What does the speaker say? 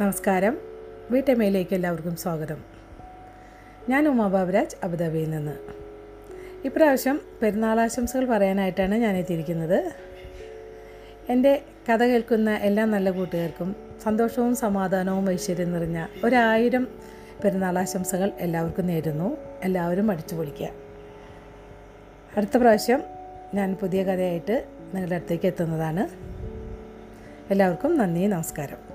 നമസ്കാരം. വീട്ടമ്മയിലേക്ക് എല്ലാവർക്കും സ്വാഗതം. ഞാൻ ഉമാ ബാബുരാജ് അബുദാബിയിൽ നിന്ന്. ഇപ്രാവശ്യം പെരുന്നാളാശംസകൾ പറയാനായിട്ടാണ് ഞാൻ എത്തിയിരിക്കുന്നത്. എന്റെ കഥ കേൾക്കുന്ന എല്ലാ നല്ല കൂട്ടുകാർക്കും സന്തോഷവും സമാധാനവും ഐശ്വര്യം നിറഞ്ഞ ഒരായിരം പെരുന്നാളാശംസകൾ എല്ലാവർക്കും നേരുന്നു. എല്ലാവരും അടിച്ചു പൊളിക്കുക. അടുത്ത പ്രാവശ്യം ഞാൻ പുതിയ കഥയായിട്ട് നിങ്ങളുടെ അടുത്തേക്ക് എത്തുന്നതാണ്. എല്ലാവർക്കും നന്ദി നമസ്കാരം.